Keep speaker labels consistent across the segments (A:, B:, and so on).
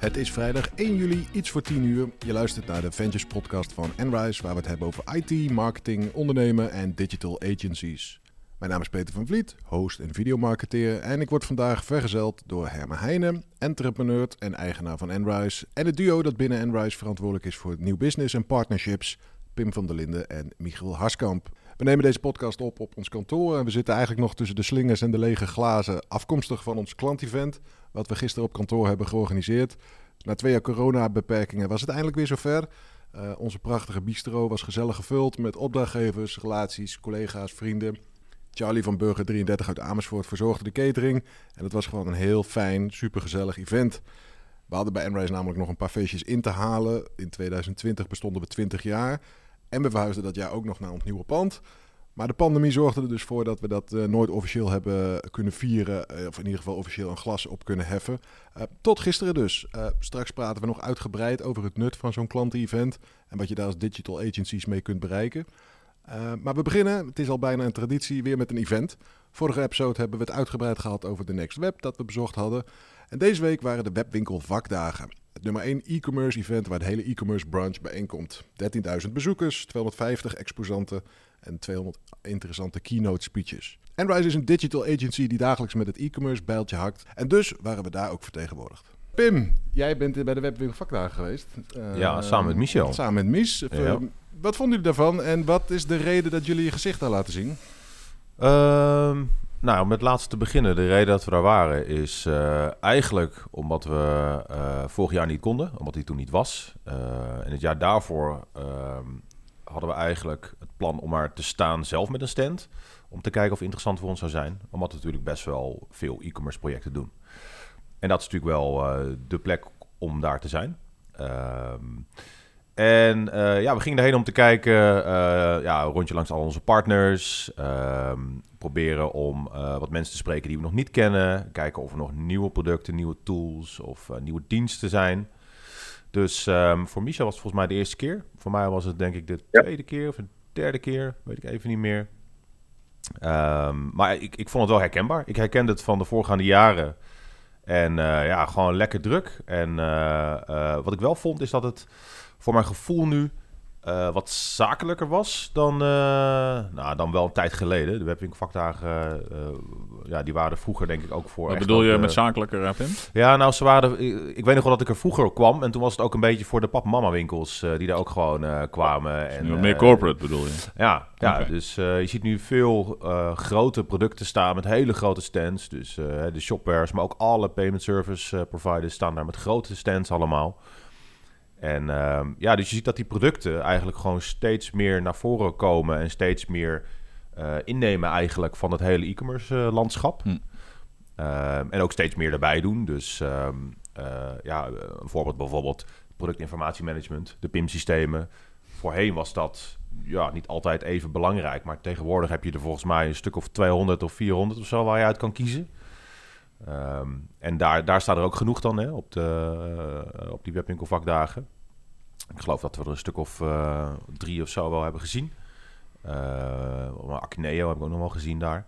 A: Het is vrijdag 1 juli, iets voor 10 uur. Je luistert naar de Ventures podcast van Enrise, waar we het hebben over IT, marketing, ondernemen en digital agencies. Mijn naam is Peter van Vliet, host en videomarketeer. En ik word vandaag vergezeld door Herme Heijnen, entrepreneur en eigenaar van Enrise. En het duo dat binnen Enrise verantwoordelijk is voor nieuw business en partnerships, Pim van der Linden en Michiel Harskamp. We nemen deze podcast op op ons kantoor en we zitten eigenlijk nog tussen de slingers en de lege glazen, afkomstig van ons klantevent, wat we gisteren op kantoor hebben georganiseerd. Na twee jaar coronabeperkingen was het eindelijk weer zover. Uh, onze prachtige bistro was gezellig gevuld met opdrachtgevers, relaties, collega's, vrienden. Charlie van Burger 33 uit Amersfoort verzorgde de catering. En het was gewoon een heel fijn, supergezellig event. We hadden bij Embrace namelijk nog een paar feestjes in te halen. In 2020 bestonden we 20 jaar. En we verhuisden dat jaar ook nog naar ons nieuwe pand. Maar de pandemie zorgde er dus voor dat we dat uh, nooit officieel hebben kunnen vieren. Uh, of in ieder geval officieel een glas op kunnen heffen. Uh, tot gisteren dus. straks praten we nog uitgebreid over het nut van zo'n klanten-event. En wat je daar als digital agencies mee kunt bereiken. maar we beginnen, het is al bijna een traditie, weer met een event. Vorige episode hebben we het uitgebreid gehad over de Next Web dat we bezocht hadden. En deze week waren de webwinkel vakdagen. Het nummer 1 e-commerce event waar de hele e-commerce branch bijeenkomt. 13.000 bezoekers, 250 exposanten en 200 interessante keynote speeches. Enrise is een digital agency die dagelijks met het e-commerce bijltje hakt. En dus waren we daar ook vertegenwoordigd. Pim, jij bent bij de Webwinkel Vakdagen geweest.
B: Uh, ja, samen met Michel.
A: Samen met Mies. Ja. Wat vonden jullie daarvan en wat is de reden dat jullie je gezicht daar laten zien?
B: Uh, nou, om het laatste te beginnen. De reden dat we daar waren is uh, eigenlijk omdat we uh, vorig jaar niet konden. Omdat hij toen niet was. en het jaar daarvoor ehm, hadden we eigenlijk het plan om maar te staan zelf met een stand. Om te kijken of het interessant voor ons zou zijn. Omdat we natuurlijk best wel veel e-commerce projecten doen. En dat is natuurlijk wel uh, de plek om daar te zijn. Ehm, en uh, ja, we gingen erheen om te kijken, uh, ja, een rondje langs al onze partners. Ehm, proberen om wat mensen te spreken die we nog niet kennen. Kijken of er nog nieuwe producten, nieuwe tools of nieuwe diensten zijn. Dus um, voor Micha was het volgens mij de eerste keer. Voor mij was het denk ik de tweede keer of de derde keer. Weet ik even niet meer. Um, maar ik, ik vond het wel herkenbaar. Ik herkende het van de voorgaande jaren. En uh, ja, gewoon lekker druk. En uh, uh, wat ik wel vond is dat het voor mijn gevoel nu uh, wat zakelijker was dan, uh, nou, dan wel een tijd geleden. De webwinkelvakdagen, uh, ja, die waren vroeger denk ik ook voor...
C: Wat bedoel je met zakelijker, Pim?
B: Ja, nou, ze waren... Ik, ik weet nog wel dat ik er vroeger kwam. En toen was het ook een beetje voor de pap-mama winkels die daar ook gewoon kwamen. En,
C: meer corporate bedoel je?
B: Ja, ja okay. dus je ziet nu veel grote producten staan met hele grote stands. Dus de shopwares, maar ook alle payment service providers staan daar met grote stands allemaal. En uh, ja, dus je ziet dat die producten eigenlijk gewoon steeds meer naar voren komen en steeds meer uh, innemen eigenlijk van het hele e-commerce uh, landschap. Hm. Uh, en ook steeds meer erbij doen. Dus ehm, ja, een voorbeeld bijvoorbeeld productinformatiemanagement, de PIM-systemen. Voorheen was dat ja, niet altijd even belangrijk, maar tegenwoordig heb je er volgens mij een stuk of 200 of 400 of zo waar je uit kan kiezen. Um, en daar, daar staat er ook genoeg dan hè, op, de, uh, op die webwinkelvakdagen. Ik geloof dat we er een stuk of uh, drie of zo wel hebben gezien. Uh, Acneo heb ik ook nog wel gezien daar.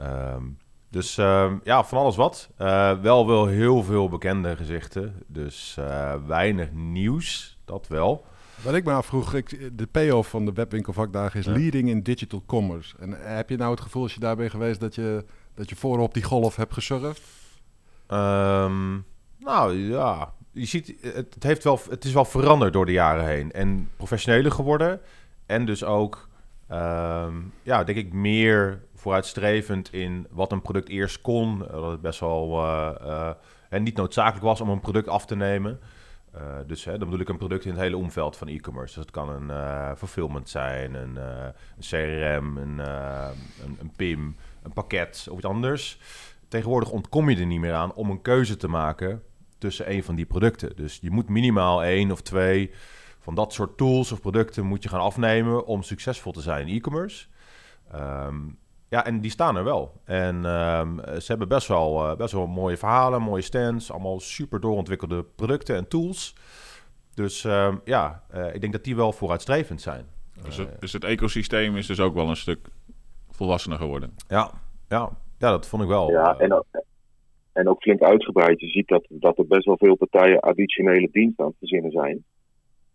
B: Um, dus um, ja, van alles wat. wel wel heel veel bekende gezichten. Dus weinig nieuws, dat wel.
A: Wat ik me afvroeg, ik, de payoff van de webwinkelvakdagen is ja. leading in digital commerce. En heb je nou het gevoel als je daarbij geweest dat je dat je voorop die golf hebt gesurfd?
B: Um, nou ja, je ziet, het, het, heeft wel, het is wel veranderd door de jaren heen. En professioneler geworden. En dus ook, um, ja, denk ik, meer vooruitstrevend in wat een product eerst kon. Dat het best wel uh, uh, en niet noodzakelijk was om een product af te nemen. Dus hè, dan bedoel ik een product in het hele omveld van e-commerce. Dus het kan een fulfillment zijn, een, een CRM, een, een, een, PIM, een pakket of iets anders. Tegenwoordig ontkom je er niet meer aan om een keuze te maken tussen een van die producten. Dus je moet minimaal één of twee van dat soort tools of producten moet je gaan afnemen om succesvol te zijn in e-commerce. Um, ja, en die staan er wel. En um, ze hebben best wel, uh, best wel mooie verhalen, mooie stands, allemaal super doorontwikkelde producten en tools. Dus um, ja, uh, ik denk dat die wel vooruitstrevend zijn.
C: Dus het, dus het ecosysteem is dus ook wel een stuk volwassener geworden.
B: Ja, ja, ja dat vond ik wel.
D: Ja, en, en ook flink uitgebreid. Je ziet dat, dat er best wel veel partijen additionele diensten aan het verzinnen zijn.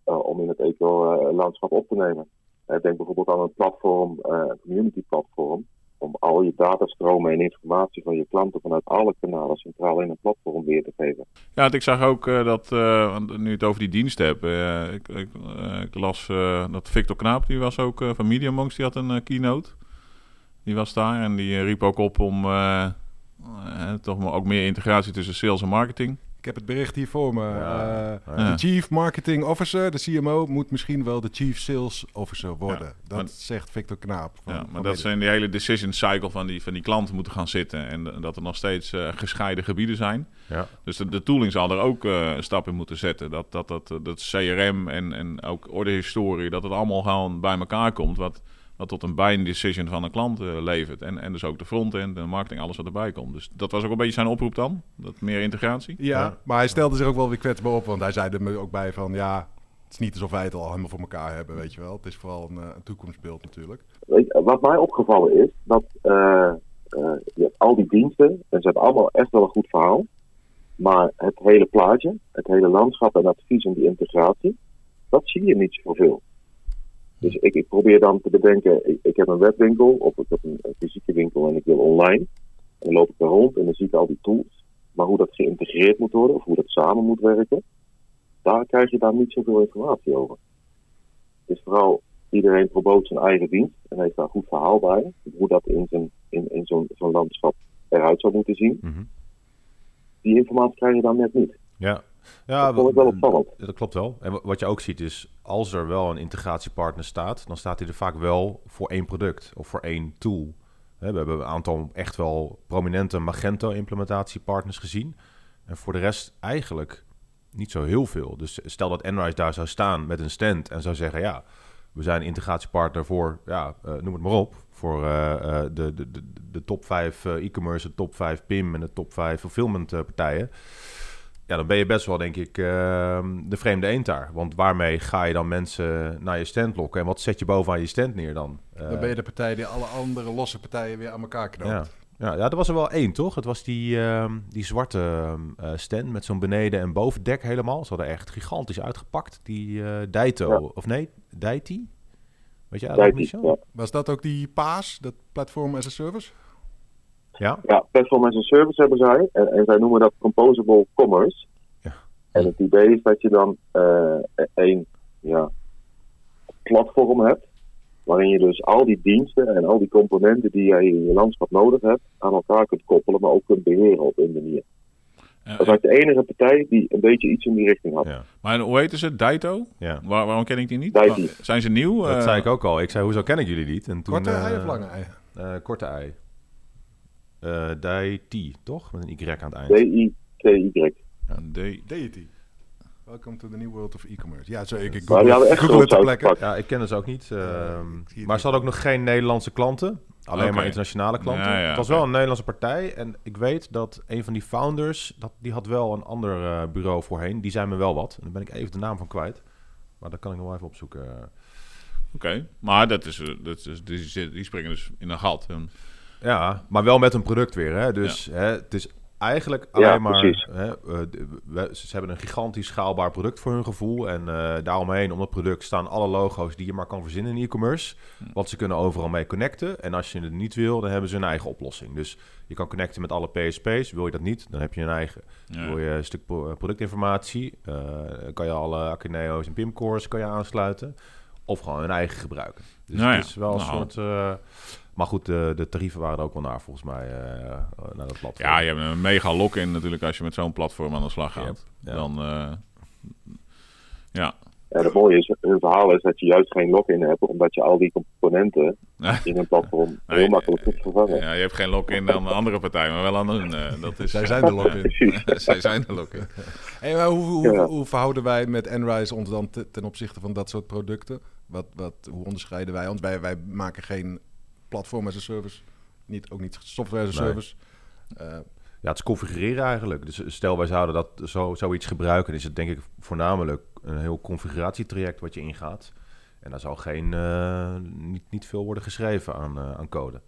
D: eh, om in het eco-landschap op te nemen. Eh, denk bijvoorbeeld aan een platform, eh, een community platform. Om al je datastromen en informatie van je klanten vanuit alle kanalen centraal in een platform weer te geven.
C: Ja, ik zag ook eh, dat, eh, nu het over die dienst heb, eh, ik, ik, eh, ik las eh, dat Victor Knaap, die was ook eh, van Media Monks, die had een eh, keynote. Die was daar en die eh, riep ook op om eh, eh, toch maar ook meer integratie tussen sales en marketing.
A: Ik heb het bericht hier voor me.
B: Ja.
A: Eh,
B: Ja.
A: De Chief Marketing Officer, de CMO, moet misschien wel de Chief Sales Officer worden.
C: Ja,
A: dat
C: maar-
A: zegt Victor Knaap. van-
C: Ja,
A: van
C: maar dat zijn die hele decision cycle van die, van die klanten moeten gaan zitten. En dat er nog steeds eh, gescheiden gebieden zijn.
B: Ja.
C: Dus de, de tooling zal er ook eh, een stap in moeten zetten. Dat, dat, dat, dat CRM en, en ook ordehistorie, dat het allemaal gewoon bij elkaar komt. Wat, wat tot een buying decision van een klant eh, levert. En, en dus ook de frontend, de marketing, alles wat erbij komt. Dus dat was ook een beetje zijn oproep dan. Dat meer integratie.
A: Ja,
B: Ja.
A: maar hij stelde zich ook wel weer kwetsbaar op. Want hij zei er me ook bij van... Ja, het is niet alsof wij het al helemaal voor elkaar hebben, weet je wel. Het is vooral een, eh, een toekomstbeeld natuurlijk.
D: Weet je, wat mij opgevallen is, dat eh, eh, je hebt al die diensten, en ze hebben allemaal echt wel een goed verhaal. Maar het hele plaatje, het hele landschap en advies en die integratie, dat zie je niet zoveel. Dus ik, ik probeer dan te bedenken, ik, ik heb een webwinkel of ik heb een, een fysieke winkel en ik wil online. En dan loop ik er rond en dan zie ik al die tools. Maar hoe dat geïntegreerd moet worden of hoe dat samen moet werken, daar krijg je daar niet zoveel informatie over. Dus vooral iedereen promoot zijn eigen dienst en heeft daar een goed verhaal bij. Hoe dat in, zijn, in, in zo'n zo'n landschap eruit zou moeten zien.
B: Mhm.
D: Die informatie krijg je dan net niet.
B: Ja, ja
D: Dat vond ik wel
B: w-
D: opvallend.
B: ja, dat klopt wel. En wa- wat je ook ziet is, als er wel een integratiepartner staat, dan staat hij er vaak wel voor één product of voor één tool. We hebben een aantal echt wel prominente Magento-implementatiepartners gezien. En voor de rest eigenlijk niet zo heel veel. Dus stel dat Enrise daar zou staan met een stand en zou zeggen, ja, we zijn integratiepartner voor, ja, eh, noem het maar op, voor eh, eh, de, de, de, de top 5 e-commerce, de top 5 PIM en de top 5 fulfillment partijen. Ja, dan ben je best wel, denk ik, ehm, de vreemde eend daar. Want waarmee ga je dan mensen naar je stand lokken? En wat zet je bovenaan je stand neer dan? Eh,
A: Dan ben je de partij die alle andere losse partijen weer aan elkaar knoopt.
B: ja. Ja, ja, er was er wel één, toch? Het was die, ehm, die zwarte ehm, eh, stand met zo'n beneden- en bovendek helemaal. Ze hadden echt gigantisch uitgepakt. Die eh Daito,
D: Ja.
B: of nee, Daiti? Weet je, dat Michel?
D: ja.
A: Was dat ook die PAAS, dat Platform as a Service?
B: Ja?
D: Ja, Platform as a Service hebben zij. En, en zij noemen dat Composable Commerce.
B: Ja.
D: En het idee is dat je dan eh één ja, platform hebt. Waarin je dus al die diensten en al die componenten die jij in je landschap nodig hebt, aan elkaar kunt koppelen, maar ook kunt beheren op een manier.
C: Eh,
D: Dat was de enige partij die een beetje iets in die richting had.
B: Ja.
C: maar hoe heette ze? Daito?
B: ja.
C: Waar, waarom ken ik die niet?
D: Daiti.
C: Wa- Zijn ze nieuw?
B: Dat
C: Eh,
B: zei ik ook al. Ik zei, hoezo ken ik jullie niet? En toen,
A: Korte ei
B: eh,
A: of lange ei?
B: eh, korte ei. Eh Daiti, toch? Met een Y aan het eind.
D: D-I-T-Y.
A: Deity. Welcome to the new world of e-commerce. Ja, zo, ik, ik
D: Maar
A: google,
D: echt
A: google het ter plekke.
B: Ja, ik ken ze ook niet. ehm, maar ze hadden ook nog geen Nederlandse klanten. Alleen maar internationale klanten.
C: Ja, ja,
B: het was wel een Nederlandse partij. En ik weet dat een van die founders... Dat, die had wel een ander eh, bureau voorheen. Die zei me wel wat. En dan ben ik even de naam van kwijt. Maar dat kan ik nog wel even opzoeken.
C: Oké, maar dat is, eh, dat is, die, springen dus in een gat. En,
B: Ja, maar wel met een product weer. Hè? Dus hè, het is eigenlijk
D: Ja,
B: alleen maar... Hè, eh, we- ze hebben een gigantisch schaalbaar product voor hun gevoel. En eh, daaromheen, om dat product, staan alle logo's die je maar kan verzinnen in e-commerce. Want ze kunnen overal mee connecten. En als je het niet wil, dan hebben ze een eigen oplossing. Dus je kan connecten met alle PSP's. Wil je dat niet, dan heb je een eigen.
C: ja.
B: Wil je een stuk pro- productinformatie, eh, kan je alle Akineo's en Pimcores kan je aansluiten. Of gewoon een eigen gebruiken. Dus
C: Nou ja,
B: het is wel een
C: nou.
B: soort... eh, maar goed, de, de tarieven waren er ook wel naar, volgens mij, eh, naar dat platform.
C: ja, je hebt een mega lock-in natuurlijk als je met zo'n platform aan de slag gaat.
B: Yep, ja.
C: Dan, eh, ja.
D: En het mooie is, hun verhaal is dat je juist geen login hebt, omdat je al die componenten in een platform heel
C: Nee,
D: makkelijk kunt vervangen.
C: ja, je hebt geen lock-in aan de andere partij, maar wel aan hun. eh, dat is,
A: Zij zijn de lock-in.
D: Precies.
C: Zij zijn de lock-in.
A: Hey, maar hoe, hoe,
D: Ja.
A: hoe verhouden wij met Enrise ons dan te- ten opzichte van dat soort producten? Wat, wat, hoe onderscheiden wij ons? Wij, wij maken geen platform as a service, niet, ook niet software as a
B: Nee.
A: service. Eh,
B: Ja, het is configureren eigenlijk. Dus stel wij zouden dat zo, zoiets gebruiken, is het denk ik voornamelijk een heel configuratietraject wat je ingaat. En daar zal geen, eh, niet, niet veel worden geschreven aan, eh, aan code.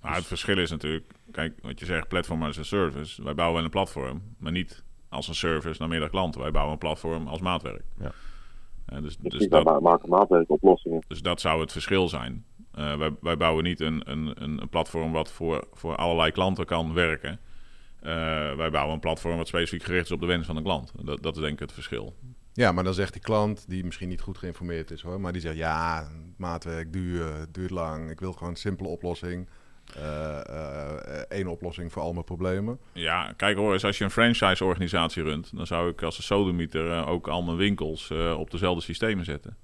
C: Maar het verschil is natuurlijk, kijk, wat je zegt, platform as a service. Wij bouwen wel een platform, maar niet als een service naar meerdere klanten. Wij bouwen een platform als maatwerk.
B: Ja.
C: Eh, dus,
D: Dus,
C: dus,
D: dat
C: dat,
D: maken maatwerkoplossingen.
C: dus dat zou het verschil zijn. Eh, wij, wij bouwen niet een, een, een platform wat voor, voor allerlei klanten kan werken. Eh, wij bouwen een platform wat specifiek gericht is op de wens van de klant. Dat, dat is denk ik het verschil.
A: Ja, maar dan zegt die klant, die misschien niet goed geïnformeerd is hoor, maar die zegt ja, maatwerk duur, duurt lang, ik wil gewoon een simpele oplossing. Eh, eh, één oplossing voor al mijn problemen.
C: Ja, kijk hoor, eens als je een franchise-organisatie runt, dan zou ik als een sodemieter eh, ook al mijn winkels op dezelfde systemen zetten.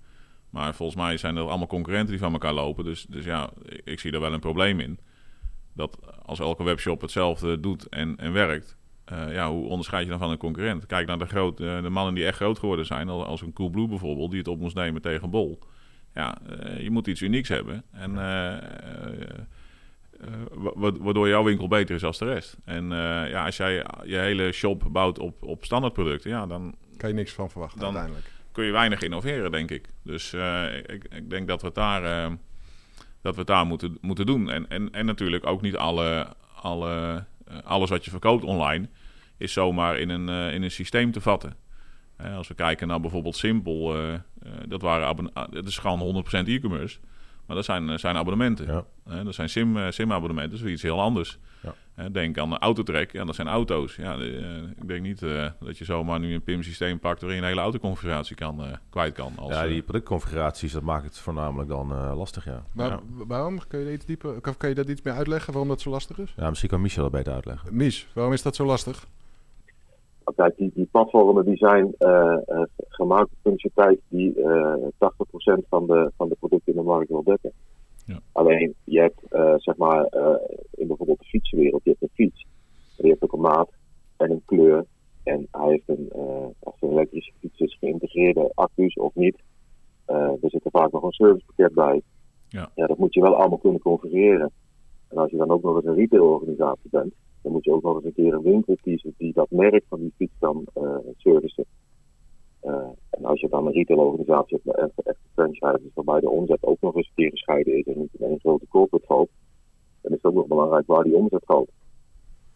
C: Maar volgens mij zijn er allemaal concurrenten die van elkaar lopen. Dus, dus ja, ik, ik zie daar wel een probleem in. Dat als elke webshop hetzelfde doet en, en werkt, eh, ja, hoe onderscheid je dan van een concurrent? Kijk naar de, groot, eh, de mannen die echt groot geworden zijn, als, als een Coolblue bijvoorbeeld, die het op moest nemen tegen Bol. Ja, eh, je moet iets unieks hebben. En wa- waardoor jouw winkel beter is als de rest. En ja, als jij je hele shop bouwt op, op standaardproducten, ja, dan
A: Kan je niks van verwachten
C: Dan-
A: uiteindelijk.
C: Kun je weinig innoveren, denk ik. Dus eh, ik, ik denk dat we het daar, eh, dat we het daar moeten, moeten doen. En, en, en natuurlijk ook niet alle, alle, eh, alles wat je verkoopt online is zomaar in een, in een systeem te vatten. Als we kijken naar bijvoorbeeld Simpel, dat, waren ah, dat is gewoon 100% e-commerce. Maar dat zijn, zijn abonnementen.
B: Ja.
C: Dat zijn sim, sim-abonnementen, is weer iets heel anders.
B: Ja.
C: Denk aan de Autotrack, ja, dat zijn auto's. Ja, de, eh, ik denk niet eh, dat je zomaar nu een PIM-systeem pakt waarin je een hele autoconfiguratie kan, eh, kwijt kan. Als,
B: ja, die productconfiguraties, dat maakt het voornamelijk dan eh, lastig, ja.
A: Maar
C: Ja.
A: waarom? Kun je, iets dieper, je dat iets meer uitleggen waarom dat zo lastig is?
B: Ja, misschien kan Michel dat beter uitleggen.
A: Mies, waarom is dat zo lastig?
D: Want Kijk, die, die platformen die zijn eh, eh, gemaakt op functionaliteit die eh 80% van de, van de producten in de markt wil dekken.
C: Ja.
D: Alleen, je hebt eh, zeg maar eh, in bijvoorbeeld de fietsenwereld, je hebt een fiets. Die heeft ook een maat en een kleur. En hij heeft een, eh, als het een elektrische fiets is, geïntegreerde accu's of niet. Er zit er vaak nog een servicepakket bij.
C: Ja.
D: ja, dat moet je wel allemaal kunnen configureren. En als je dan ook nog eens een retailorganisatie bent, dan moet je ook nog eens een keer een winkel kiezen die dat merk van die fiets kan eh servicen. Eh, en als je dan een retailorganisatie hebt met echt, echt franchises waarbij de omzet ook nog eens een keer gescheiden is en niet in één grote corporate valt, dan is het ook nog belangrijk waar die omzet valt.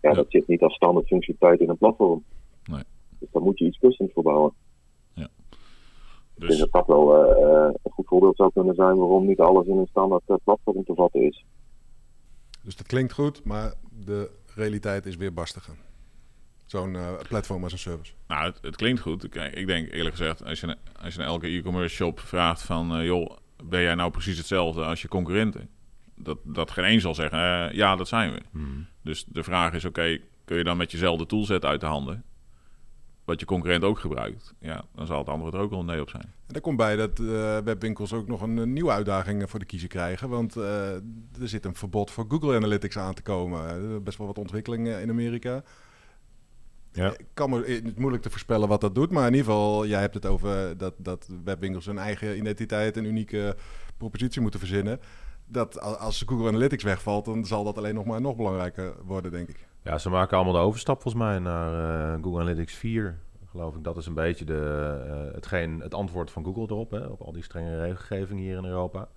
D: Ja,
C: Ja.
D: dat zit niet als standaard functionaliteit in een platform.
C: Nee.
D: Dus daar moet je iets customs voor bouwen. Ik denk
C: dus
D: dat dat wel eh, eh, een goed voorbeeld zou kunnen zijn waarom niet alles in een standaard eh, platform te vatten is.
A: Dus dat klinkt goed, maar de realiteit is weer barstiger. Zo'n eh, platform als een service.
C: nou, het, het klinkt goed. Ik denk eerlijk gezegd, als je, als je naar elke e-commerce shop vraagt van... eh, joh, ben jij nou precies hetzelfde als je concurrenten? Dat, dat geen één zal zeggen, eh, ja, dat zijn we. Dus de vraag is, oké, kun je dan met jezelfde toolset uit de handen... wat je concurrent ook gebruikt? Ja, dan zal het antwoord er ook wel nee op zijn.
A: En daar komt bij dat eh, webwinkels ook nog een, eh, nieuwe uitdaging eh, voor de kiezer krijgen. Want eh, er zit een verbod voor Google Analytics aan te komen. Eh, best wel wat ontwikkelingen in Amerika.
B: Ja.
A: Ik kan me, het is moeilijk te voorspellen wat dat doet. Maar in ieder geval, jij hebt het over dat, dat webwinkels hun eigen identiteit en unieke propositie moeten verzinnen. Dat als Google Analytics wegvalt, dan zal dat alleen nog maar nog belangrijker worden, denk ik.
B: Ja, ze maken allemaal de overstap volgens mij naar eh, Google Analytics 4. Geloof ik, dat is een beetje de, eh, hetgeen, het antwoord van Google erop, hè, op al die strenge regelgeving hier in Europa.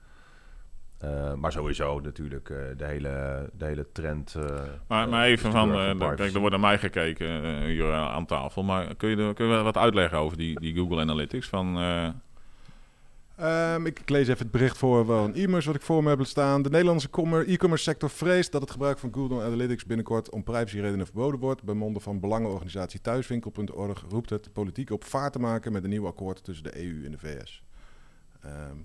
B: Eh, maar sowieso natuurlijk eh, de, hele, de hele trend. eh,
C: Maar, maar even van, eh, kijk, er wordt naar mij gekeken hier aan tafel. Maar kun je, er- kun je wat uitleggen over die, die Google Analytics? Van, eh,
A: Ehm, ik, ik lees even het bericht voor van e-mails wat ik voor me heb staan. De Nederlandse commer- e-commerce sector vreest dat het gebruik van Google Analytics binnenkort om privacyredenen verboden wordt. Bij monden van belangenorganisatie Thuiswinkel.org roept het de politiek op vaart te maken met een nieuw akkoord tussen de EU en de VS. Ehm,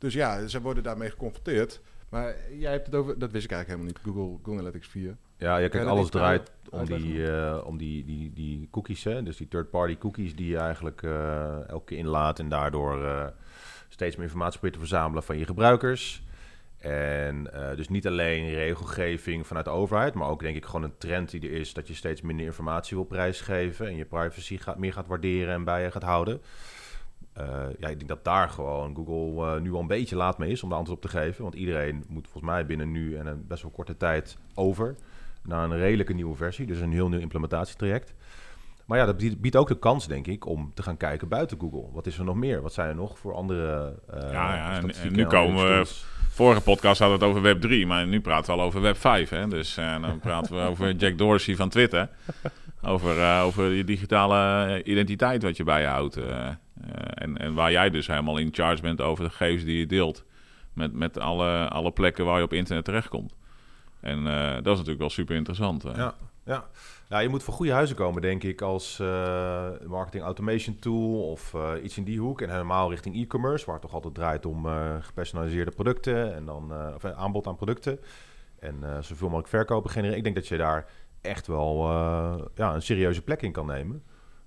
A: dus ja, ze worden daarmee geconfronteerd. Maar jij hebt het over, dat wist ik eigenlijk helemaal niet, Google, Google Analytics 4.
B: Ja,
A: je dat
B: alles draait om die, eh, om die, die, die cookies, hè? dus die third-party cookies die je eigenlijk eh, elke keer inlaat en daardoor eh, steeds meer informatie probeert te verzamelen van je gebruikers. En dus niet alleen regelgeving vanuit de overheid, maar ook denk ik gewoon een trend die er is dat je steeds minder informatie wil prijsgeven en je privacy gaat, meer gaat waarderen en bij je gaat houden. Eh, ja, ik denk dat daar gewoon Google eh, nu al een beetje laat mee is om de antwoord op te geven. Want iedereen moet volgens mij binnen nu en een best wel korte tijd over naar een redelijke nieuwe versie. Dus een heel nieuw implementatietraject. Maar ja, dat biedt, ook de kans, denk ik, om te gaan kijken buiten Google. Wat is er nog meer? Wat zijn er nog voor andere... eh,
C: Ja, ja, en- nu komen we? Vorige podcast hadden we het over Web 3, maar nu praten we al over Web 5. Hè? Dus uh, dan praten we over Jack Dorsey van Twitter. Over, uh, over je digitale identiteit wat je bij je houdt. Uh, en, en waar jij dus helemaal in charge bent over de gegevens die je deelt. Met, met alle, alle plekken waar je op internet terechtkomt. En dat is natuurlijk wel super interessant.
B: Ja, ja. Ja, je moet voor goede huizen komen, denk ik, als marketing automation tool of iets in die hoek. En helemaal richting e-commerce, waar het toch altijd draait om gepersonaliseerde producten en dan of, aanbod aan producten. En zoveel mogelijk verkopen genereren. Ik denk dat je daar echt wel ja, een serieuze plek in kan nemen.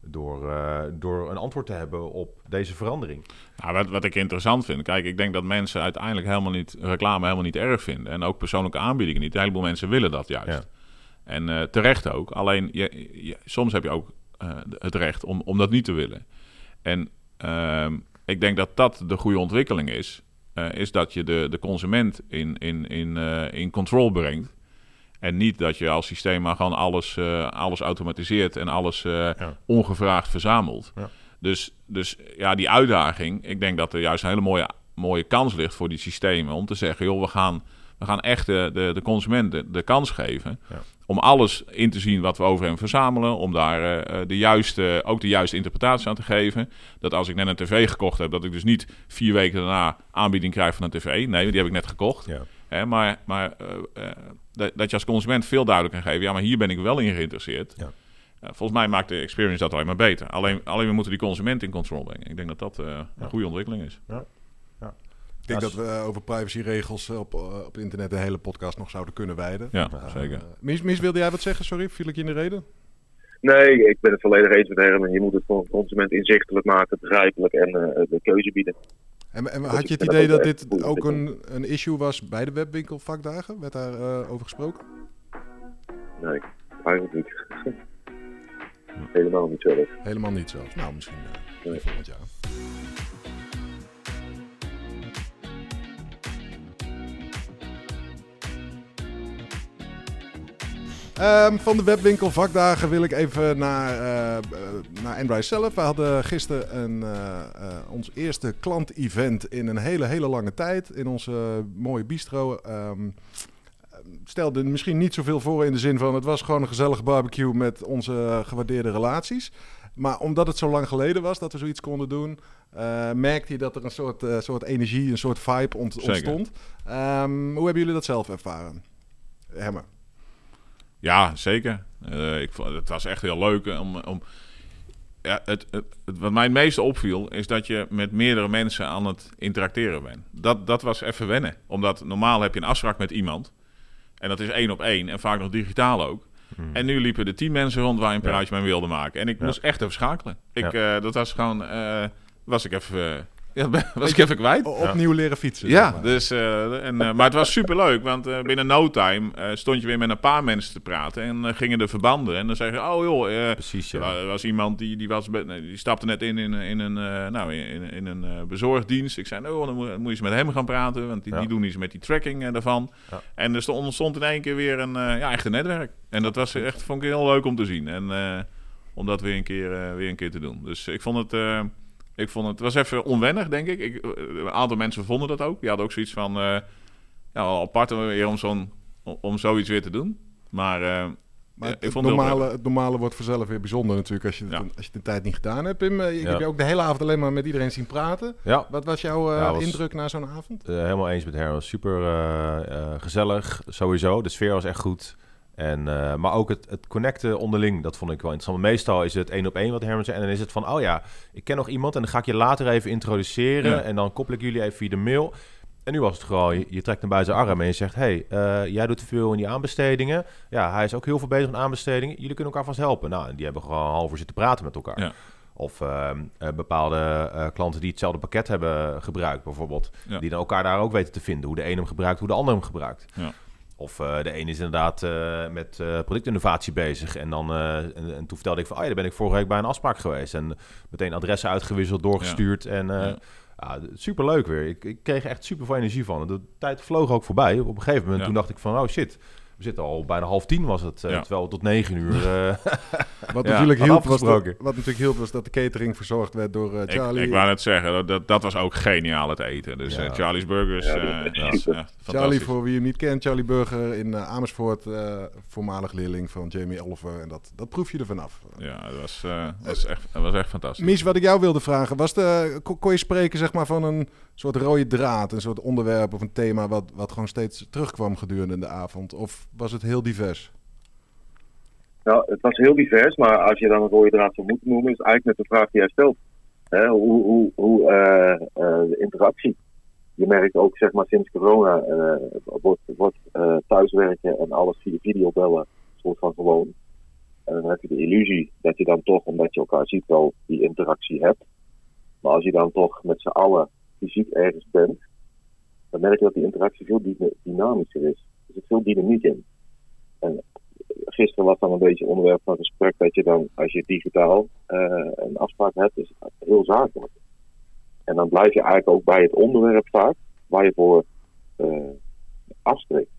B: Door, door een antwoord te hebben op deze verandering.
C: Nou, wat, wat ik interessant vind, kijk, ik denk dat mensen uiteindelijk helemaal niet reclame helemaal niet erg vinden. En ook persoonlijke aanbiedingen niet. Een heleboel mensen willen dat juist. Ja. En uh, terecht ook. Alleen je, soms heb je ook uh, het recht om, om dat niet te willen. En uh, ik denk dat dat de goede ontwikkeling is. Is dat je de, de consument in, in, in, in control brengt. En niet dat je als systeem maar gewoon alles, alles automatiseert en alles ja. ongevraagd verzamelt. Ja. Dus, dus ja, die uitdaging. Ik denk dat er juist een hele mooie, mooie kans ligt voor die systemen. Om te zeggen, joh, we gaan, we gaan echt de, de, de consument de, de kans geven. Ja om alles in te zien wat we over hem verzamelen. Om daar uh, de juiste, ook de juiste interpretatie aan te geven. Dat als ik net een tv gekocht heb, dat ik dus niet vier weken daarna aanbieding krijg van een tv. Nee, die heb ik net gekocht. Ja. Hè, maar maar uh, uh, dat, dat, je als consument veel duidelijk kan geven. Ja, maar hier ben ik wel in geïnteresseerd. Ja. volgens mij maakt de experience dat alleen maar beter. Alleen, alleen we moeten die consument in control brengen. Ik denk dat dat een goede ontwikkeling is. Ja.
A: Ik denk dat we eh, over privacyregels op, eh, op internet een hele podcast nog zouden kunnen wijden.
C: Ja, zeker.
A: Uh, Mies, Mies, wilde jij wat zeggen? Sorry, viel ik je in de reden?
D: Nee, ik ben het volledig eens met Herman. Je moet het voor de consument inzichtelijk maken, begrijpelijk en uh, de keuze bieden.
A: En, en had je het idee dat dit ook een, een issue was bij de webwinkelvakdagen? Werd daar uh, over gesproken?
D: Nee, eigenlijk niet. Helemaal niet zelf.
A: Helemaal niet zelfs. Nou, misschien uh, nee. volgend jaar. Um, van de webwinkel vakdagen wil ik even naar, uh, naar Enrise zelf. We hadden gisteren een, uh, ons eerste klant-event in een hele, hele lange tijd. In onze mooie bistro. Um, stelde misschien niet zoveel voor in de zin van... het was gewoon een gezellige barbecue met onze gewaardeerde relaties. Maar omdat het zo lang geleden was dat we zoiets konden doen... merkte je dat er een soort, soort energie, een soort vibe ont ontstond. Um, hoe hebben jullie dat zelf ervaren? Hemmer.
C: Ja, zeker. Uh, ik vond, het was echt heel leuk om. om ja, het, het, wat mij het meeste opviel, is dat je met meerdere mensen aan het interacteren bent. Dat, dat was even wennen. Omdat normaal heb je een afspraak met iemand. En dat is één op één. En vaak nog digitaal ook. Hmm. En nu liepen er tien mensen rond waar je een praatje ja. mee wilde maken. En ik moest echt even schakelen. Ik, uh, dat was gewoon... Uh, was ik even ja, was ik even kwijt.
A: Opnieuw leren fietsen.
C: Ja, dus, uh, en, uh, maar het was superleuk, want uh, binnen no time stond je weer met een paar mensen te praten en gingen de verbanden. En dan zeg je, oh joh, Precies, ja. er was iemand die, die, was, die stapte net in in, in een, nou, in, in een bezorgdienst. Ik zei, oh, dan moet, moet je eens met hem gaan praten, want die, ja. die doen iets met die tracking daarvan. Ja. En er ontstond in één keer weer een, ja, echt een netwerk. En dat was echt, vond ik heel leuk om te zien. En om dat weer een keer, weer een keer te doen. Dus ik vond het... Ik vond het, het was even onwennig, denk ik. ik. Een aantal mensen vonden dat ook. Die hadden ook zoiets van... Uh, ja, apart weer om, zo'n, om zoiets weer te doen. Maar, uh,
A: maar het, ik vond het, normale, het normale wordt vanzelf weer bijzonder natuurlijk... als je, het, als je de tijd niet gedaan hebt. Pim, ik ja. heb je ook de hele avond alleen maar met iedereen zien praten. Ja. Wat was jouw uh, was, indruk na zo'n avond?
B: helemaal eens met Herman. Super gezellig, sowieso. De sfeer was echt goed. En, uh, maar ook het, het connecten onderling, dat vond ik wel interessant. Meestal is het één op één wat Herman zei. En dan is het van, oh ja, ik ken nog iemand en dan ga ik je later even introduceren. Ja. En dan koppel ik jullie even via de mail. En nu was het gewoon, je, je trekt hem bij zijn arm en je zegt... hey, uh, jij doet veel in die aanbestedingen. Ja, hij is ook heel veel bezig met aanbestedingen. Jullie kunnen elkaar vast helpen. Nou, en die hebben gewoon een half uur zitten praten met elkaar. Ja. Of uh, uh, bepaalde klanten die hetzelfde pakket hebben gebruikt, bijvoorbeeld. Ja. Die dan elkaar daar ook weten te vinden. Hoe de ene hem gebruikt, hoe de ander hem gebruikt. Ja. Of uh, de een is inderdaad uh, met uh, productinnovatie bezig. En, dan, en, en, toen vertelde ik van, oh ja, daar ben ik vorige week bij een afspraak geweest. En meteen adressen uitgewisseld, doorgestuurd. Ja. En ja. ja. super leuk weer. Ik, ik, kreeg echt super veel energie van. De tijd vloog ook voorbij. Op een gegeven moment toen dacht ik van, oh shit, we zitten al bijna half tien was het. terwijl we tot negen uur
A: Wat,
B: Ja,
A: natuurlijk hielp was dat, wat natuurlijk hielp was dat de catering verzorgd werd door eh,
C: Ik,
A: Charlie.
C: ik wou net zeggen, dat, dat, dat was ook geniaal het eten. Dus
B: Ja.
C: eh, Charlie's Burgers, eh,
A: Charlie, voor wie hem niet kent, Charlie Burger in eh, Amersfoort, eh, voormalig leerling van Jamie Oliver. En dat, dat proef je er vanaf.
C: Ja, dat was, eh, was, echt, dat was echt fantastisch.
A: Mies, wat ik jou wilde vragen, was de, kon, kon je spreken zeg maar, van een soort rode draad, een soort onderwerp of een thema wat, wat gewoon steeds terugkwam gedurende de avond? Of was het heel divers?
D: Nou, het was heel divers, maar als je dan een rode draad zou moeten noemen, is eigenlijk net de vraag die jij stelt. Hoe hoe, hoe eh, eh, de interactie. Je merkt ook, zeg maar, sinds corona eh, wordt, wordt thuiswerken en alles via videobellen soort van gewoon. En dan heb je de illusie dat je dan toch, omdat je elkaar ziet, wel die interactie hebt. Maar als je dan toch met z'n allen fysiek ergens bent, dan merk je dat die interactie veel dyna- dynamischer is. Er zit veel dynamiek in. En gisteren was dan een beetje onderwerp van gesprek dat je dan, als je digitaal eh, een afspraak hebt, is het heel zakelijk. En dan blijf je eigenlijk ook bij het onderwerp vaak waar je voor eh, afspreekt.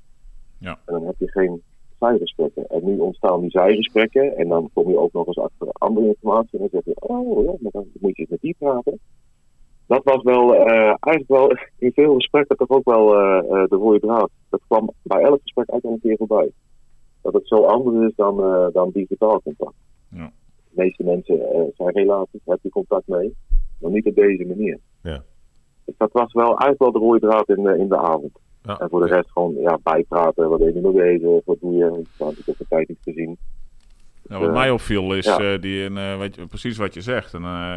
C: Ja.
D: En dan heb je geen zijgesprekken. En nu ontstaan die zijgesprekken en dan kom je ook nog eens achter andere informatie en dan zeg je, oh ja, maar dan moet je met die praten. Dat was wel eh, eigenlijk wel in veel gesprekken toch ook wel eh, eh, de rode draad. Dat kwam bij elk gesprek eigenlijk al een keer voorbij dat het zo anders is dan, dan digitaal contact.
C: Ja.
D: De meeste mensen zijn relaties, heb je contact mee, maar niet op deze manier.
B: Ja.
D: Dus dat was wel eigenlijk wel de rode draad in, de- in de avond.
B: Ja.
D: En voor de rest gewoon ja, bijpraten, wat ben je mee bezig, wat doe je, ik heb de tijd niet gezien.
C: Nou, wat
D: Eh,
C: mij opviel is
D: ja.
C: eh, die, een, eh, je, precies wat je zegt. En, eh,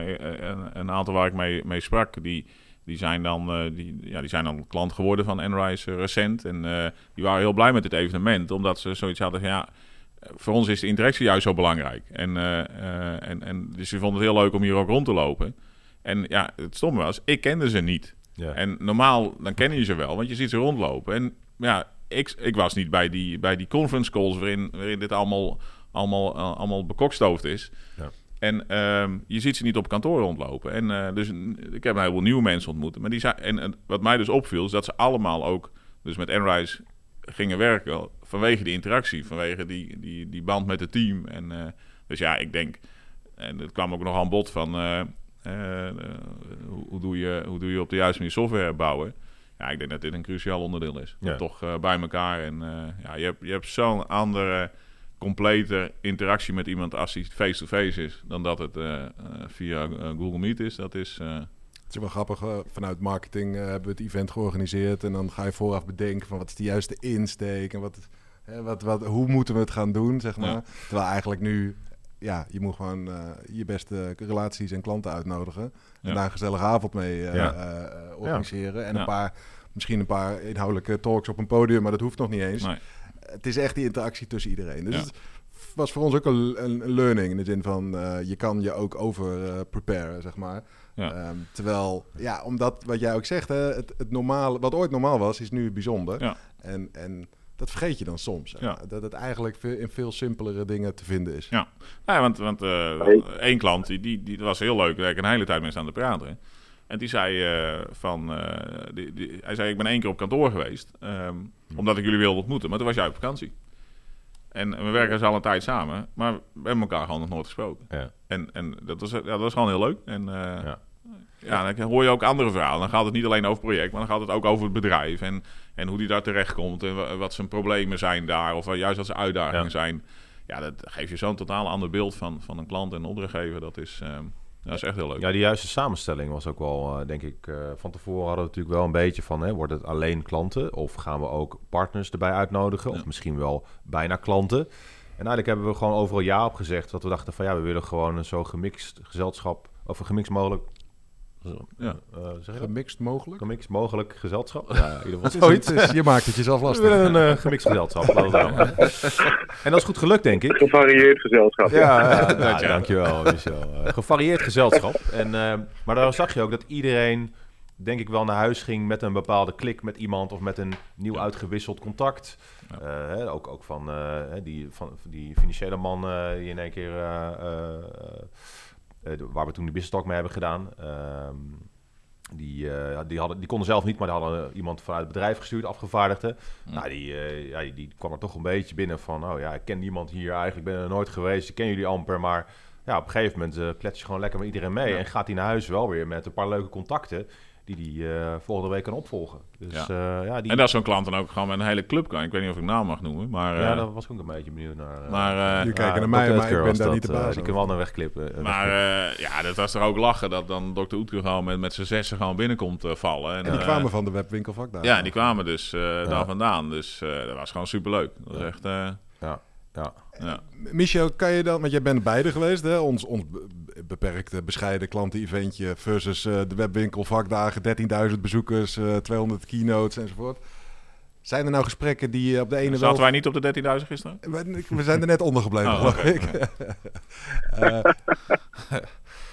C: een, een aantal waar ik mee, mee sprak, die, die, zijn dan, eh, die, ja, die zijn dan klant geworden van Enrise recent. En eh, die waren heel blij met dit evenement, omdat ze zoiets hadden van ja. Voor ons is de interactie juist zo belangrijk. En, en, en, dus ze vonden het heel leuk om hier ook rond te lopen. En ja, het stomme was, ik kende ze niet.
B: Ja.
C: En normaal, dan ken je ze wel, want je ziet ze rondlopen. En ja, ik, ik was niet bij die, bij die conference calls waarin, waarin dit allemaal, allemaal, eh, allemaal bekokstoofd is.
B: Ja.
C: En ehm, je ziet ze niet op kantoor rondlopen. En eh, dus ik heb een heleboel nieuwe mensen ontmoet. Maar die zijn, en, en wat mij dus opviel, is dat ze allemaal ook dus met Enrise gingen werken vanwege die interactie, vanwege die, die, die band met het team. En, eh, dus ja, ik denk, en het kwam ook nog aan bod van hoe, doe je, hoe doe je op de juiste manier software bouwen. Ja, ik denk dat dit een cruciaal onderdeel is.
B: Ja.
C: Toch eh, bij elkaar. En ja, je hebt, je hebt zo'n andere, complete interactie met iemand als hij face-to-face is, dan dat het eh, eh, via eh, Google Meet is. Dat is. eh,
A: Het is wel grappig, eh, vanuit marketing eh, hebben we het event georganiseerd. En dan ga je vooraf bedenken van wat is de juiste insteek en wat, hè, wat, wat, hoe moeten we het gaan doen, zeg maar.
C: Ja.
A: Terwijl eigenlijk nu, ja, je moet gewoon eh, je beste relaties en klanten uitnodigen.
C: Ja.
A: En daar een gezellige avond mee eh,
B: Ja.
A: eh, eh, organiseren. En
C: Ja.
A: een paar, misschien een paar inhoudelijke talks op een podium, maar dat hoeft nog niet eens.
C: nee.
A: Het is echt die interactie tussen iedereen. Dus
C: Ja.
A: het was voor ons ook een, een, learning in de zin van eh, je kan je ook over eh, preparen, zeg maar.
C: Ja.
A: Ehm, terwijl, ja, omdat wat jij ook zegt, hè, het, het normale, wat ooit normaal was, is nu bijzonder.
C: Ja.
A: En, en dat vergeet je dan soms.
C: Ja.
A: Dat het eigenlijk veel, in veel simpelere dingen te vinden is.
C: Ja. Ja, want, want eh,
D: Hey.
C: één klant, die, die, die was heel leuk. Daar heb ik een hele tijd mee staan te praten. En die zei eh, van... eh, die, die, hij zei, ik ben één keer op kantoor geweest. ehm, Omdat ik jullie wilde ontmoeten. Maar toen was jij op vakantie. En we werken dus al een tijd samen. Maar we hebben elkaar gewoon nog nooit gesproken.
B: Ja.
C: En, en dat, was, ja, dat was gewoon heel leuk. En eh,
B: Ja.
C: ja. dan hoor je ook andere verhalen. Dan gaat het niet alleen over het project, maar dan gaat het ook over het bedrijf. En, en hoe die daar terecht komt. En wa- wat zijn problemen zijn daar. Of juist wat zijn uitdagingen zijn. Ja, dat geeft je zo'n totaal ander beeld van, van een klant en een opdrachtgever. Dat is, ehm, dat is echt heel leuk.
B: Ja, die juiste samenstelling was ook wel, eh, denk ik, eh, van tevoren hadden we natuurlijk wel een beetje van, hè, wordt het alleen klanten of gaan we ook partners erbij uitnodigen of misschien wel bijna klanten. En eigenlijk hebben we gewoon overal ja op gezegd, dat we dachten van ja, we willen gewoon een zo gemixt gezelschap, of een gemixt mogelijk,
C: Ja.
B: eh, zeg je dat?
A: Gemixt mogelijk.
B: Gemixt mogelijk gezelschap. Ja, in ieder geval zoiets.
A: is- je maakt het jezelf
B: We
A: lastig.
B: een eh, gemixt gezelschap. En dat is goed gelukt, denk ik.
D: Gevarieerd gezelschap.
B: Ja, ja, nou, dankjewel Michel. Eh, gevarieerd gezelschap. En, eh, maar daar zag je ook dat iedereen, denk ik wel, naar huis ging met een bepaalde klik met iemand of met een nieuw uitgewisseld contact.
C: Ja.
B: Eh, hè, ook, ook van, eh, hè, die, van die financiële man die in één keer, eh, eh, eh, waar we toen de business talk mee hebben gedaan. Ehm, Die, eh, die, hadden, die konden zelf niet, maar die hadden iemand vanuit het bedrijf gestuurd, afgevaardigde. Nou, die, eh, ja, die, die kwam er toch een beetje binnen van... oh ja, ik ken niemand hier eigenlijk, ik ben er nooit geweest, ik ken jullie amper... maar ja, op een gegeven moment uh, klets je gewoon lekker met iedereen mee... en gaat hij naar huis wel weer met een paar leuke contacten die hij uh, volgende week kan opvolgen. Dus,
C: ja.
B: Uh, ja, die...
C: En dat is zo'n klant dan ook gewoon met een hele club kan. Ik weet niet of ik naam mag noemen, maar...
B: Ja,
C: uh,
B: daar was ik ook een beetje benieuwd naar.
C: maar,
A: je kijkt naar mij, maar ik ben daar niet de baas.
B: Die kunnen we al naar wegklippen.
C: Maar ja, dat was toch ook lachen dat dan Dr. Oetker gewoon met, met zijn zessen gewoon binnenkomt vallen. En,
A: en die kwamen van de webwinkelvak daar.
C: Ja, die kwamen dus daar vandaan. Dus dat was gewoon superleuk. Dat was echt...
B: ja. Ja.
C: Ja.
A: Michel, kan je dan, want jij bent beide geweest, hè? Ons, ons beperkte, bescheiden klanten-eventje versus uh, de webwinkel, vakdagen, 13.000 bezoekers, uh, 200 keynotes enzovoort. Zijn er nou gesprekken die op de ene
C: Zaten wij niet op de 13.000 gisteren?
A: We, we, zijn er net onder gebleven,
C: Oh,
A: geloof ik. uh,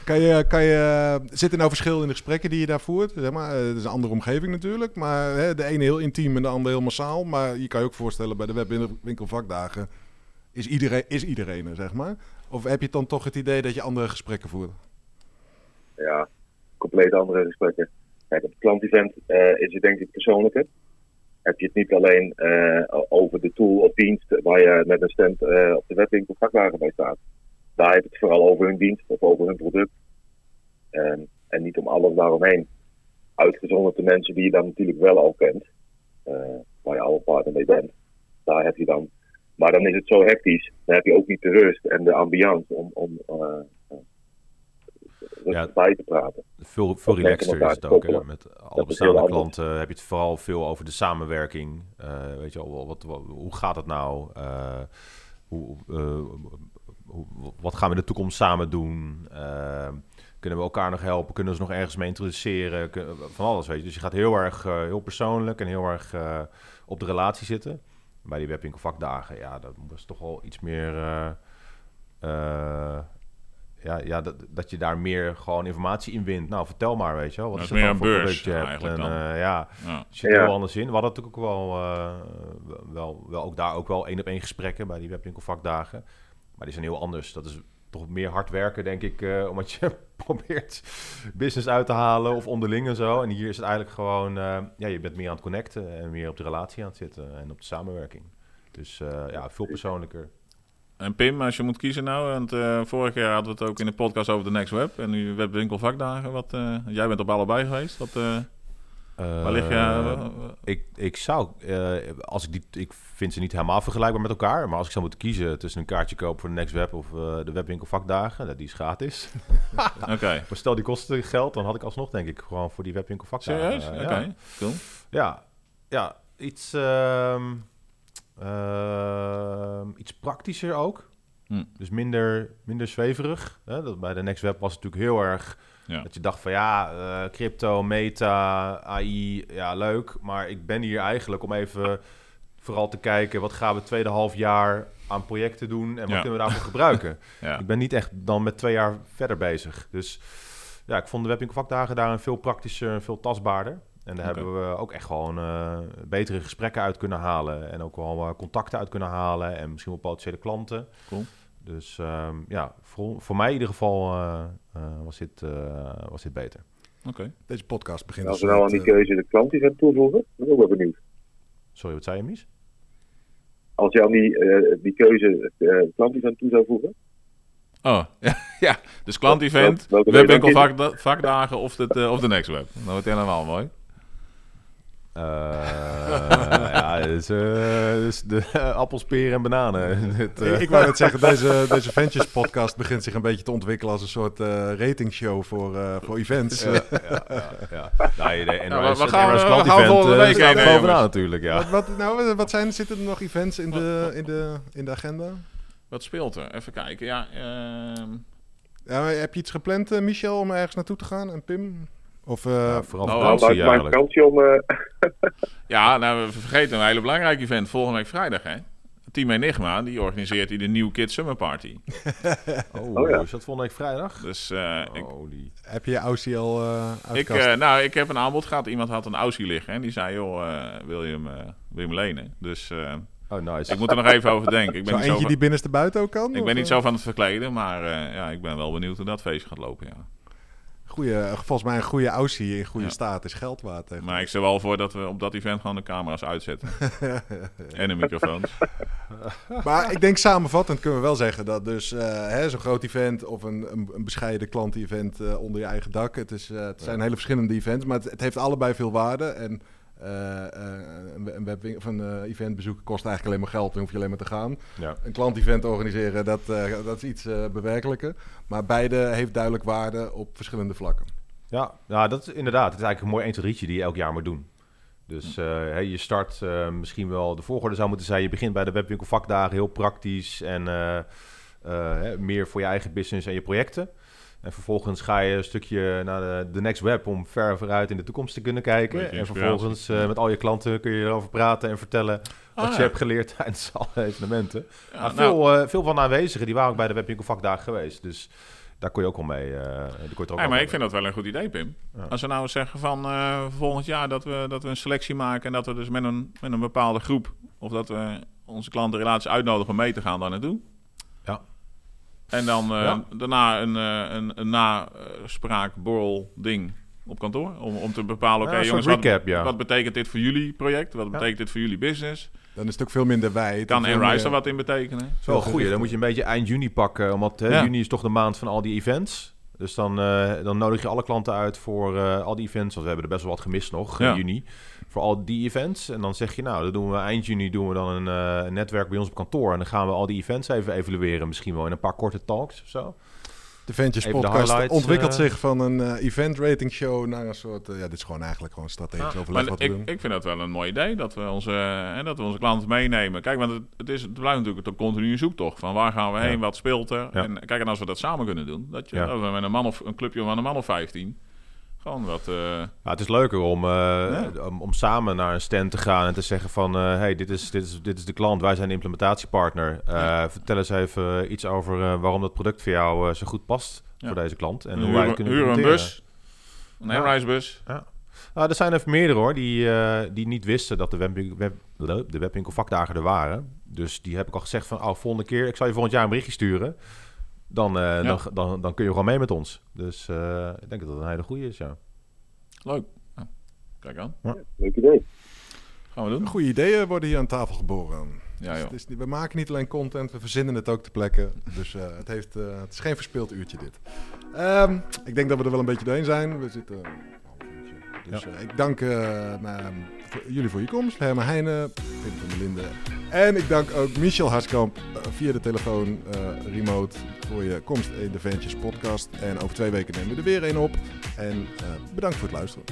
A: kan je, kan je, zit er nou verschil in de gesprekken die je daar voert? Zeg maar, het is een andere omgeving natuurlijk, maar hè, de ene heel intiem en de andere heel massaal. Maar je kan je ook voorstellen bij de webwinkel vakdagen is iedereen, is iedereen er, zeg maar? Of heb je dan toch het idee dat je andere gesprekken voert?
D: Ja, compleet andere gesprekken. Kijk, op het klantevent uh, is het denk ik persoonlijker. Heb je het niet alleen uh, over de tool of dienst waar je met een stand uh, op de webwinkel vakwagen bij staat. Daar heb je het vooral over hun dienst of over hun product. En, en niet om alles daaromheen. Uitgezonderd de mensen die je dan natuurlijk wel al kent. waar je al een partner mee bent. Daar heb je dan maar dan is het zo hectisch. Dan heb je ook niet de rust en de ambiance om, om uh, ja, bij te praten.
B: Veel, veel is het ook. Hè? Met alle bestaande klanten heb je het vooral veel over de samenwerking. Uh, weet je al, wat, wat, hoe gaat het nou? Uh, hoe, hoe, wat gaan we in de toekomst samen doen? kunnen we elkaar nog helpen? Kunnen we ze nog ergens mee introduceren? Van alles, weet je. Dus je gaat heel erg heel persoonlijk en heel erg op de relatie zitten bij die webwinkel vakdagen, ja, dat was toch wel iets meer. Uh, uh, ja, ja dat, dat je daar meer gewoon informatie in wint. Nou, vertel maar, weet je wel. Wat
C: dat
B: is
C: is meer
B: dan
C: een
B: voor
C: beurs
B: je hebt?
C: eigenlijk
B: En,
C: dan.
B: uh, ja,
C: Ja.
B: zit
D: Ja.
B: heel anders in. We hadden natuurlijk ook wel, wel, wel ook daar ook wel één op één gesprekken bij die webwinkel vakdagen. Maar die zijn heel anders. Dat is toch meer hard werken, denk ik, uh, omdat je probeert business uit te halen of onderling en zo. En hier is het eigenlijk gewoon, uh, ja, je bent meer aan het connecten en meer op de relatie aan het zitten en op de samenwerking. Dus uh, ja, veel persoonlijker.
C: En Pim, als je moet kiezen nou, want vorig jaar hadden we het ook in de podcast over de Next Web en nu webwinkel vakdagen. Wat, jij bent op allebei geweest. Wat, waar lig je?
B: ik, ik zou, als ik die, ik vind ze niet helemaal vergelijkbaar met elkaar, maar als ik zou moeten kiezen tussen een kaartje kopen voor de Next Web of de webwinkel vakdagen, die is gratis.
C: Oké. okay.
B: Maar stel die kosten geld, dan had ik alsnog denk ik gewoon voor die webwinkel vakdagen.
C: Serieus? Oké, okay.
B: ja.
C: cool.
B: Ja, ja iets. Um, uh, iets praktischer ook.
C: Hm.
B: Dus minder, minder zweverig. Hè? Dat bij de Next Web was het natuurlijk heel erg...
C: Ja.
B: Dat je dacht van ja, uh, crypto, meta, AI, ja leuk. Maar ik ben hier eigenlijk om even vooral te kijken... wat gaan we het tweede half jaar aan projecten doen... en wat
C: Ja.
B: kunnen we daarvoor gebruiken.
C: Ja.
B: Ik ben niet echt dan met twee jaar verder bezig. Dus ja, ik vond de webwinkelvakdagen daar een veel praktischer en veel tastbaarder. En daar hebben we ook echt gewoon eh, betere gesprekken uit kunnen halen. En ook wel eh, contacten uit kunnen halen. En misschien wel potentiële klanten.
C: Cool.
B: Dus ehm, ja, voor, voor mij in ieder geval eh, eh, was, dit, eh, was dit beter.
C: Oké.
A: Deze podcast begint
D: als
A: een
D: we nou aan die keuze de klantevent toevoegen, dan ben ik ook wel benieuwd.
B: Sorry, wat zei je, Mies?
D: Als je aan die, eh, die keuze uh, klantevent toe zou voegen,
C: Oh, ja, ja. Dus klant-event, webwinkel vakdagen of, het, eh, of de Next Web. Dat wordt helemaal mooi.
B: Eh, ja, dus, de appels, peren en bananen. Het, eh,
A: ik, ik wou net zeggen, deze, deze Ventures podcast begint zich een beetje te ontwikkelen als een soort eh ratingshow voor, eh, voor events.
B: ja, ja, ja, ja. Nee, de
C: Nou,
B: NOS,
C: we gaan-
B: NOS
C: we
B: Klant
C: gaan
B: Event,
C: volgende week
B: staat er bovenaan natuurlijk, ja.
A: Wat, wat, nou, wat zijn, zitten er nog events in de, in de, in de agenda?
C: Wat speelt er? Even kijken. Ja, ehm,
A: Ja, heb je iets gepland, Michel, om ergens naartoe te gaan? En Pim? Of, eh,
B: Ja, vooral
C: Nou,
D: nou,
B: vakantie eigenlijk.
D: kansje om. eh,
C: ja, nou, we vergeten een hele belangrijk event. Volgende week vrijdag, hè? Team Enigma, die organiseert hier de New Kid Summer Party.
B: Oh,
D: Oh, ja.
B: is dat volgende week vrijdag?
C: Dus eh, ik,
A: heb je je Aussie al eh uit
C: ik, eh, nou, ik heb een aanbod gehad. Iemand had een Aussie liggen en die zei, joh, eh, wil, je hem, eh, wil je hem lenen? Dus eh,
B: Oh, nice.
C: ik moet er nog even over denken. Ik ben,
A: Zo
C: niet
A: eentje
C: zo, van,
A: die binnenste buiten ook kan?
C: ik
A: of,
C: ben niet zo van het verkleden, maar eh, ja, ik ben wel benieuwd hoe dat feestje gaat lopen, ja.
A: Goeie, eh, volgens mij een goede Aussie in goede
C: Ja.
A: staat is geld waard. hè.
C: Maar ik stel wel voor dat we op dat event gewoon de camera's uitzetten. en de microfoons.
A: Maar ik denk samenvattend kunnen we wel zeggen dat dus hè, zo'n groot event of een, een, een bescheiden klant-event eh, onder je eigen dak. Het, is, eh, het zijn hele verschillende events, maar het, het heeft allebei veel waarde. En een, webwin- of een eh, event bezoeken kost eigenlijk alleen maar geld, dan hoef je alleen maar te gaan.
B: Ja.
A: Een klant-event organiseren, dat, eh, dat is iets eh bewerkelijker. Maar beide heeft duidelijk waarde op verschillende vlakken.
B: Ja, nou, dat is inderdaad. Het is eigenlijk een mooi 1 2 rietje die je elk jaar moet doen. Dus eh, je start eh, misschien wel, de volgorde zou moeten zijn, je begint bij de webwinkel vakdagen, heel praktisch en eh, eh, meer voor je eigen business en je projecten. En vervolgens ga je een stukje naar de, de next web om ver vooruit in de toekomst te kunnen kijken. En vervolgens eh, met al je klanten kun je erover praten en vertellen wat
C: Ah,
B: je
C: ja.
B: hebt geleerd tijdens alle evenementen.
C: Ja, nou,
B: veel, eh, veel van de aanwezigen die waren ook bij de webwinkel vakdagen geweest. Dus daar kon je ook wel mee. die kon je er ook
C: maar ik
B: mee.
C: vind dat wel een goed idee, Pim.
B: Ja.
C: Als we nou zeggen van volgend jaar dat we, dat we een selectie maken en dat we dus met een, met een bepaalde groep, of dat we onze klantenrelaties uitnodigen om mee te gaan daar naartoe.
B: Ja.
C: En dan eh,
B: Ja.
C: daarna een, eh, een, een naspraak, borrel ding op kantoor. Om, om te bepalen, oké jongens, wat,
B: recap, ja.
C: wat betekent dit voor jullie project? Wat
B: Ja.
C: betekent dit voor jullie business?
A: Dan is het ook veel minder wijd.
C: Kan Enrise er wat in betekenen?
B: Wel een goeie. Dan moet je een beetje eind juni pakken. Hè,
C: Ja.
B: juni is toch de maand van al die events. Dus dan, eh, dan nodig je alle klanten uit voor eh, al die events. Want we hebben er best wel wat gemist nog in
C: Ja.
B: juni. Voor al die events. En dan zeg je, nou, dan doen we eind juni doen we dan een, eh, een netwerk bij ons op kantoor. En dan gaan we al die events even evalueren. Misschien wel in een paar korte talks of zo.
A: De Ventures
B: Even
A: podcast ontwikkelt
B: eh.
A: zich van een eh, event rating show naar een soort... ja, dit is gewoon eigenlijk gewoon strategisch
B: Ah,
A: overleg
C: Maar
A: wat we
C: ik,
A: doen.
C: ik vind dat wel een mooi idee, dat we onze, hè, dat we onze klanten meenemen. Kijk, want het, het, is, het blijft natuurlijk een continue zoektocht. Van waar gaan we heen,
B: Ja.
C: wat speelt er?
B: Ja.
C: En kijk, en als we dat samen kunnen doen, dat, je,
B: Ja.
C: dat we met een, man of, een clubje van een man of 15, gewoon wat... eh,
B: Ja, het is leuker om, eh, om, om samen naar een stand te gaan en te zeggen van... eh, hey, dit is, dit, is, dit is de klant, wij zijn de implementatiepartner. Eh,
C: Ja.
B: Vertel eens even iets over eh, waarom dat product voor jou eh, zo goed past voor deze klant. En hoe wij het kunnen
C: huur een bus, een
B: Ja. Nou, er zijn even meerdere hoor, die, eh, die niet wisten dat de, webwinkel, web, de webwinkel vakdagen er waren. Dus die heb ik al gezegd van, oh, volgende keer, ik zal je volgend jaar een berichtje sturen. Dan, eh, dan, dan, dan kun je gewoon mee met ons. Dus eh, ik denk dat dat een hele goede is, ja.
C: Leuk. Ja. Kijk aan.
D: Leuk idee.
C: Gaan we doen.
A: Goede ideeën worden hier aan tafel geboren.
C: Ja,
A: Dus
C: joh.
A: het is niet- we maken niet alleen content, we verzinnen het ook ter plekke. Dus eh, het, heeft, eh, het is geen verspild uurtje dit. Ehm, ik denk dat we er wel een beetje doorheen zijn. We zitten. Dus eh, ik dank eh, mijn- voor- jullie voor je komst. Herman Heijnen, Pim van der Linden. En ik dank ook Michel Harskamp eh, via de telefoon remote voor je komst in de Ventures podcast. En over twee weken nemen we er weer een op. En bedankt voor het luisteren.